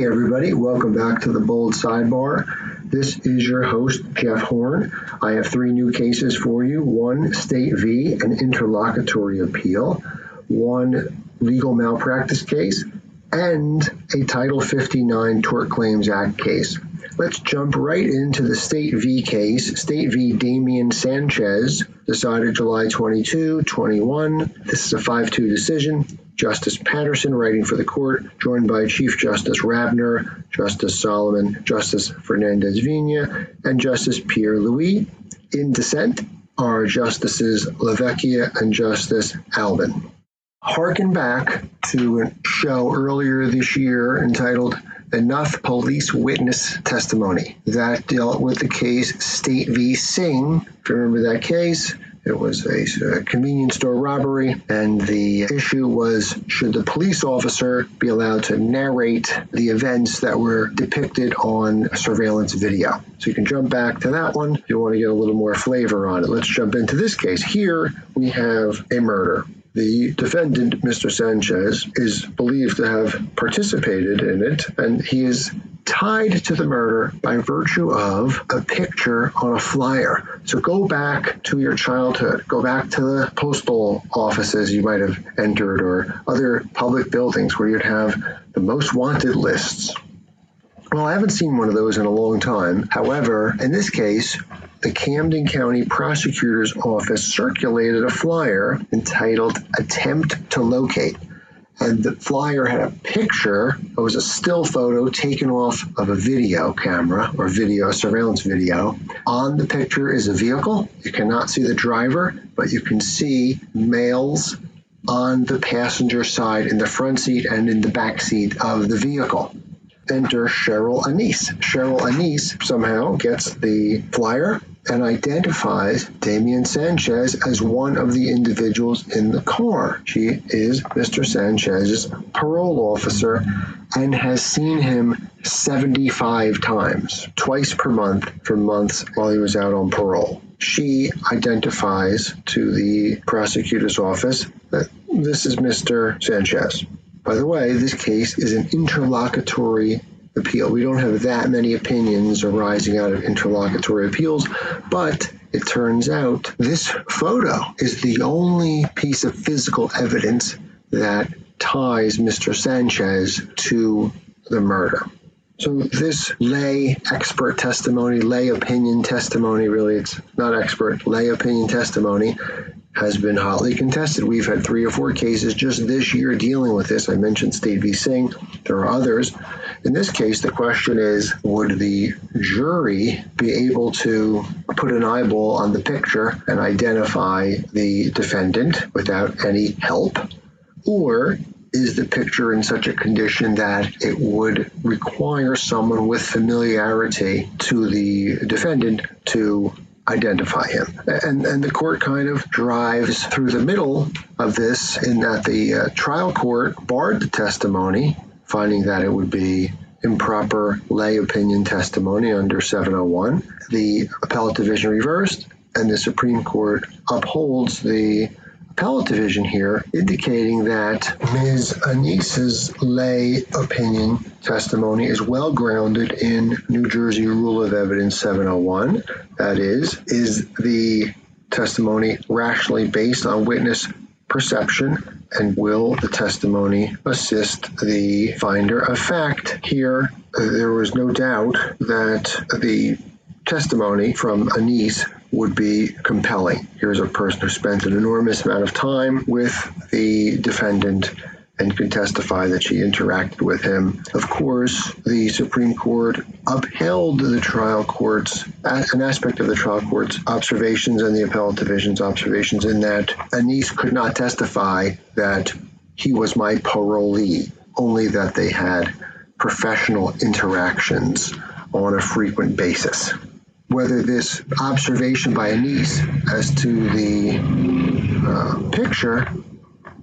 Hey, everybody, welcome back to the Bold Sidebar. This is your host, Jeff Horn. I have three new cases for you one state v, an interlocutory appeal, one legal malpractice case, and a Title 59 Tort Claims Act case. Let's jump right into the State v case. State v Damian Sanchez, decided July 22, 21. This is a 5 2 decision. Justice Patterson writing for the court, joined by Chief Justice Rabner, Justice Solomon, Justice Fernandez Vina, and Justice Pierre Louis. In dissent are Justices LaVecchia and Justice Albin. Harken back to a show earlier this year entitled Enough Police Witness Testimony that dealt with the case State v. Singh. If you remember that case, it was a, convenience store robbery, and the issue was should the police officer be allowed to narrate the events that were depicted on surveillance video? So you can jump back to that one if you want to get a little more flavor on it. Let's jump into this case. Here we have a murder. The defendant, Mr. Sanchez, is believed to have participated in it, and he is tied to the murder by virtue of a picture on a flyer. So go back to your childhood, go back to the postal offices you might have entered or other public buildings where you'd have the most wanted lists. Well, I haven't seen one of those in a long time. However, in this case, the Camden County Prosecutor's Office circulated a flyer entitled Attempt to Locate. And the flyer had a picture, it was a still photo taken off of a video camera or video, surveillance video. On the picture is a vehicle. You cannot see the driver, but you can see males on the passenger side in the front seat and in the back seat of the vehicle enter Cheryl Anise. Cheryl Anise somehow gets the flyer and identifies Damian Sanchez as one of the individuals in the car. She is Mr. Sanchez's parole officer and has seen him 75 times, twice per month for months while he was out on parole. She identifies to the prosecutor's office that this is Mr. Sanchez. By the way, this case is an interlocutory appeal. We don't have that many opinions arising out of interlocutory appeals, but it turns out this photo is the only piece of physical evidence that ties Mr. Sanchez to the murder. So this lay expert testimony, lay opinion testimony, really it's not expert, lay opinion testimony has been hotly contested. We've had three or four cases just this year dealing with this. I mentioned State v. Singh. There are others. In this case, the question is would the jury be able to put an eyeball on the picture and identify the defendant without any help? Or is the picture in such a condition that it would require someone with familiarity to the defendant to identify him. And, and the court kind of drives through the middle of this in that the uh, trial court barred the testimony, finding that it would be improper lay opinion testimony under 701. The appellate division reversed, and the Supreme Court upholds the appellate division here, indicating that Ms. Anise's lay opinion testimony is well grounded in New Jersey Rule of Evidence 701. That is, is the testimony rationally based on witness perception and will the testimony assist the finder of fact? Here, there was no doubt that the testimony from Anise would be compelling. Here's a person who spent an enormous amount of time with the defendant and can testify that she interacted with him. Of course, the Supreme Court upheld the trial court's an aspect of the trial court's observations and the appellate division's observations in that Anise could not testify that he was my parolee, only that they had professional interactions on a frequent basis whether this observation by Anise as to the uh, picture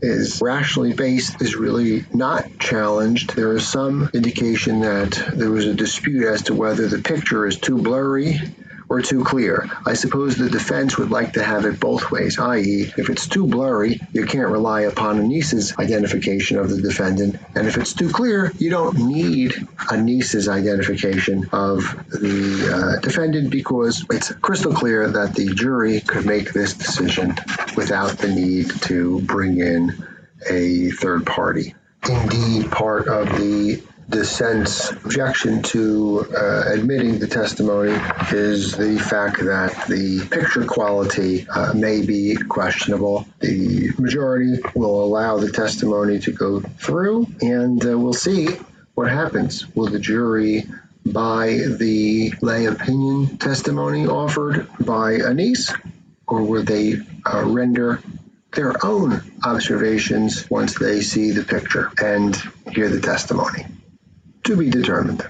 is rationally based is really not challenged. There is some indication that there was a dispute as to whether the picture is too blurry or too clear. I suppose the defense would like to have it both ways, i.e., if it's too blurry, you can't rely upon Anise's identification of the defendant, and if it's too clear, you don't need Anise's identification of the uh, defendant because it's crystal clear that the jury could make this decision without the need to bring in a third party. Indeed, part of the dissent's objection to uh, admitting the testimony is the fact that the picture quality uh, may be questionable. The majority will allow the testimony to go through, and uh, we'll see what happens. Will the jury buy the lay opinion testimony offered by Anise, or will they uh, render their own observations once they see the picture and hear the testimony? To be determined.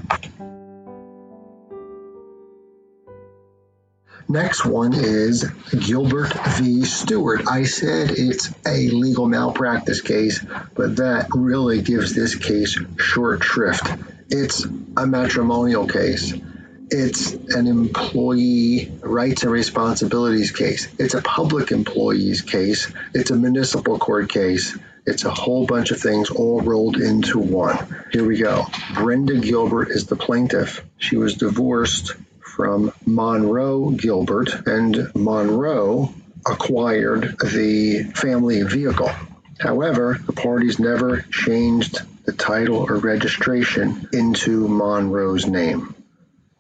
Next one is Gilbert v. Stewart. I said it's a legal malpractice case, but that really gives this case short shrift. It's a matrimonial case. It's an employee rights and responsibilities case. It's a public employees case. It's a municipal court case. It's a whole bunch of things all rolled into one. Here we go. Brenda Gilbert is the plaintiff. She was divorced from Monroe Gilbert, and Monroe acquired the family vehicle. However, the parties never changed the title or registration into Monroe's name.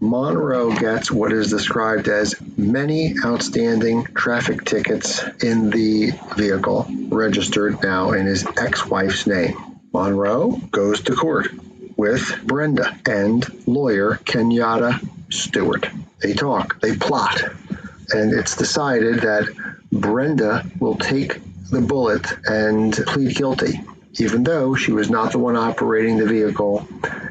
Monroe gets what is described as many outstanding traffic tickets in the vehicle registered now in his ex wife's name. Monroe goes to court with Brenda and lawyer Kenyatta Stewart. They talk, they plot, and it's decided that Brenda will take the bullet and plead guilty, even though she was not the one operating the vehicle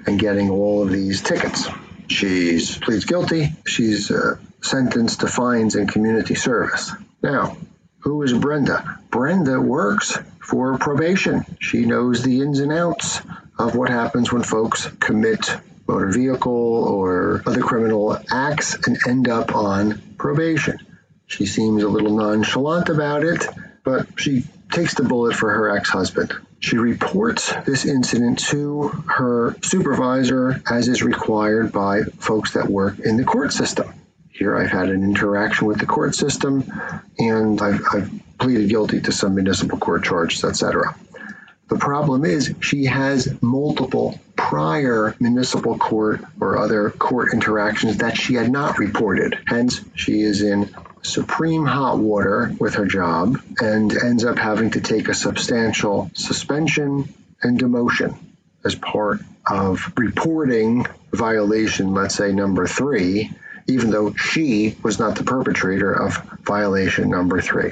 and getting all of these tickets. She pleads guilty. She's uh, sentenced to fines and community service. Now, who is Brenda? Brenda works for probation. She knows the ins and outs of what happens when folks commit motor vehicle or other criminal acts and end up on probation. She seems a little nonchalant about it, but she takes the bullet for her ex husband. She reports this incident to her supervisor as is required by folks that work in the court system. Here I've had an interaction with the court system and I've, I've pleaded guilty to some municipal court charges, etc. The problem is she has multiple prior municipal court or other court interactions that she had not reported. Hence, she is in supreme hot water with her job and ends up having to take a substantial suspension and demotion as part of reporting violation, let's say number three, even though she was not the perpetrator of violation number three.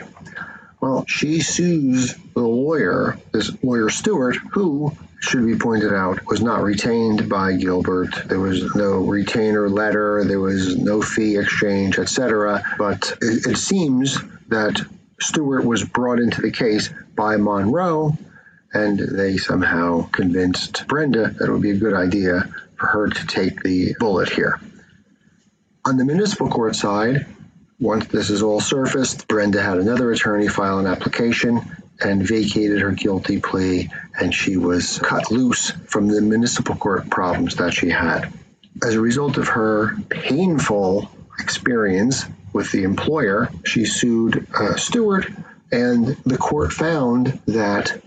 Well, she sues the lawyer, this lawyer Stewart, who should be pointed out, was not retained by Gilbert. There was no retainer letter, there was no fee exchange, etc. But it, it seems that Stewart was brought into the case by Monroe, and they somehow convinced Brenda that it would be a good idea for her to take the bullet here. On the municipal court side, once this is all surfaced, Brenda had another attorney file an application and vacated her guilty plea, and she was cut loose from the municipal court problems that she had. As a result of her painful experience with the employer, she sued uh, Stewart, and the court found that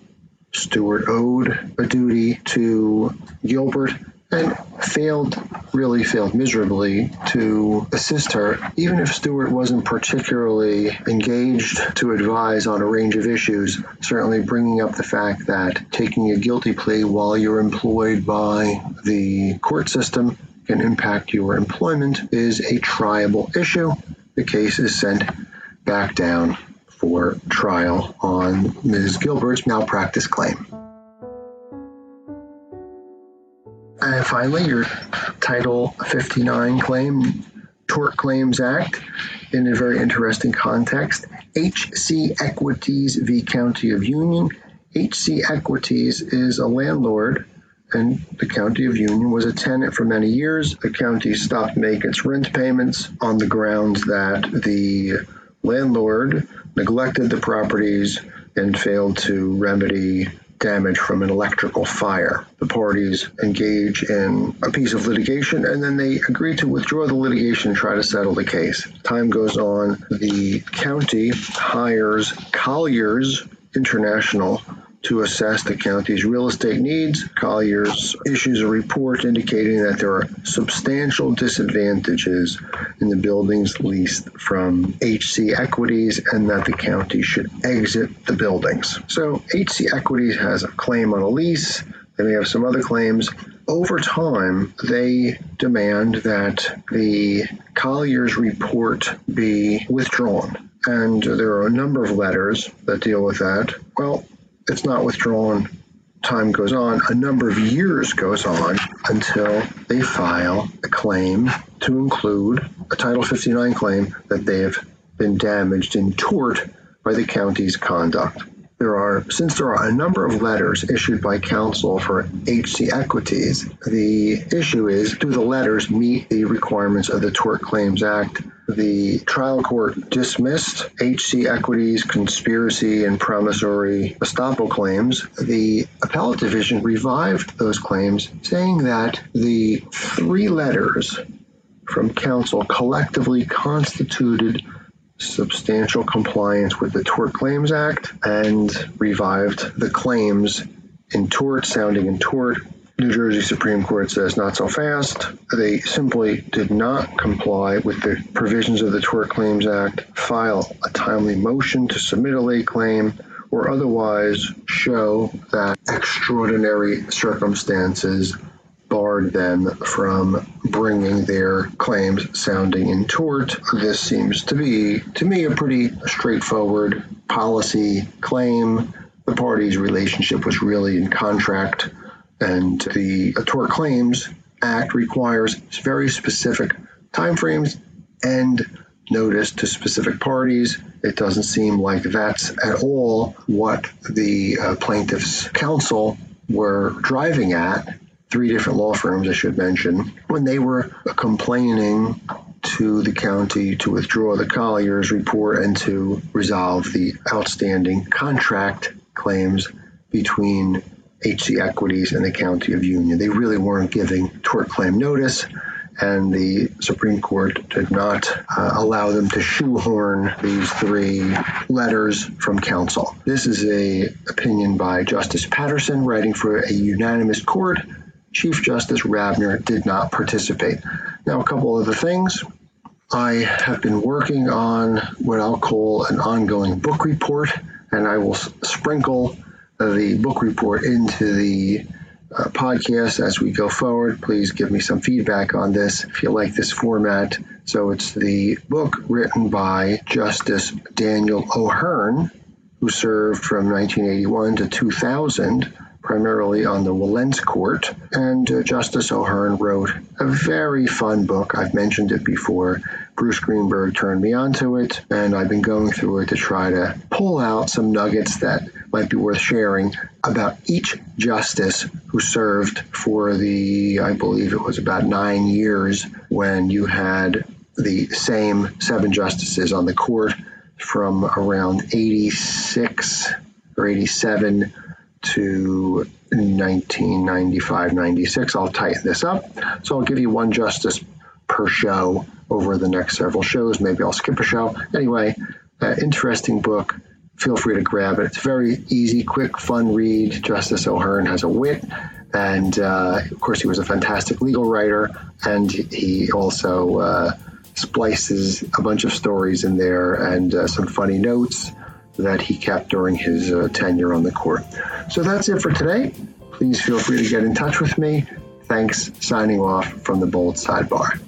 Stewart owed a duty to Gilbert and failed, really failed miserably to assist her, even if Stewart wasn't particularly engaged to advise on a range of issues, certainly bringing up the fact that taking a guilty plea while you're employed by the court system can impact your employment is a triable issue. The case is sent back down for trial on Ms. Gilbert's malpractice claim. And finally, your Title 59 claim, Tort Claims Act, in a very interesting context. HC Equities v. County of Union. HC Equities is a landlord and the County of Union was a tenant for many years. The county stopped making its rent payments on the grounds that the landlord neglected the properties and failed to remedy damage from an electrical fire. The parties engage in a piece of litigation and then they agree to withdraw the litigation and try to settle the case. Time goes on. The county hires Colliers International to assess the county's real estate needs. Colliers issues a report indicating that there are substantial disadvantages in the buildings leased from HC Equities and that the county should exit the buildings. So HC Equities has a claim on a lease. They may have some other claims. Over time, they demand that the Colliers report be withdrawn. And there are a number of letters that deal with that. Well, it's not withdrawn. Time goes on, a number of years goes on until they file a claim to include a Title 59 claim that they have been damaged in tort by the county's conduct. There are, since there are a number of letters issued by counsel for HC Equities, the issue is do the letters meet the requirements of the Tort Claims Act the trial court dismissed HC Equities conspiracy and promissory estoppel claims. The appellate division revived those claims, saying that the three letters from counsel collectively constituted substantial compliance with the Tort Claims Act and revived the claims in tort, sounding in tort, New Jersey Supreme Court says not so fast. They simply did not comply with the provisions of the Tort Claims Act, file a timely motion to submit a late claim, or otherwise show that extraordinary circumstances barred them from bringing their claims sounding in tort. This seems to be, to me, a pretty straightforward policy claim. The parties' relationship was really in contract and the Tort Claims Act requires very specific timeframes and notice to specific parties. It doesn't seem like that's at all what the uh, plaintiffs' counsel were driving at. Three different law firms, I should mention, when they were complaining to the county to withdraw the Colliers report and to resolve the outstanding contract claims between HC Equities and the County of Union. They really weren't giving tort claim notice, and the Supreme Court did not uh, allow them to shoehorn these three letters from counsel. This is a opinion by Justice Patterson writing for a unanimous court. Chief Justice Rabner did not participate. Now, a couple other things. I have been working on what I'll call an ongoing book report, and I will sprinkle the book report into the uh, podcast as we go forward. Please give me some feedback on this if you like this format. So it's the book written by Justice Daniel O'Hern, who served from 1981 to 2000 primarily on the Wilentz Court. And uh, Justice O'Hern wrote a very fun book. I've mentioned it before. Bruce Greenberg turned me onto it, and I've been going through it to try to pull out some nuggets that might be worth sharing about each justice who served for the, I believe it was about nine years when you had the same seven justices on the court from around 86 or 87 to 1995 96. I'll tighten this up. So I'll give you one justice per show over the next several shows. Maybe I'll skip a show. Anyway, uh, interesting book. Feel free to grab it. It's very easy, quick, fun read. Justice O'Hern has a wit. And uh, of course, he was a fantastic legal writer. And he also uh, splices a bunch of stories in there and uh, some funny notes that he kept during his uh, tenure on the court. So that's it for today. Please feel free to get in touch with me. Thanks. Signing off from the Bold Sidebar.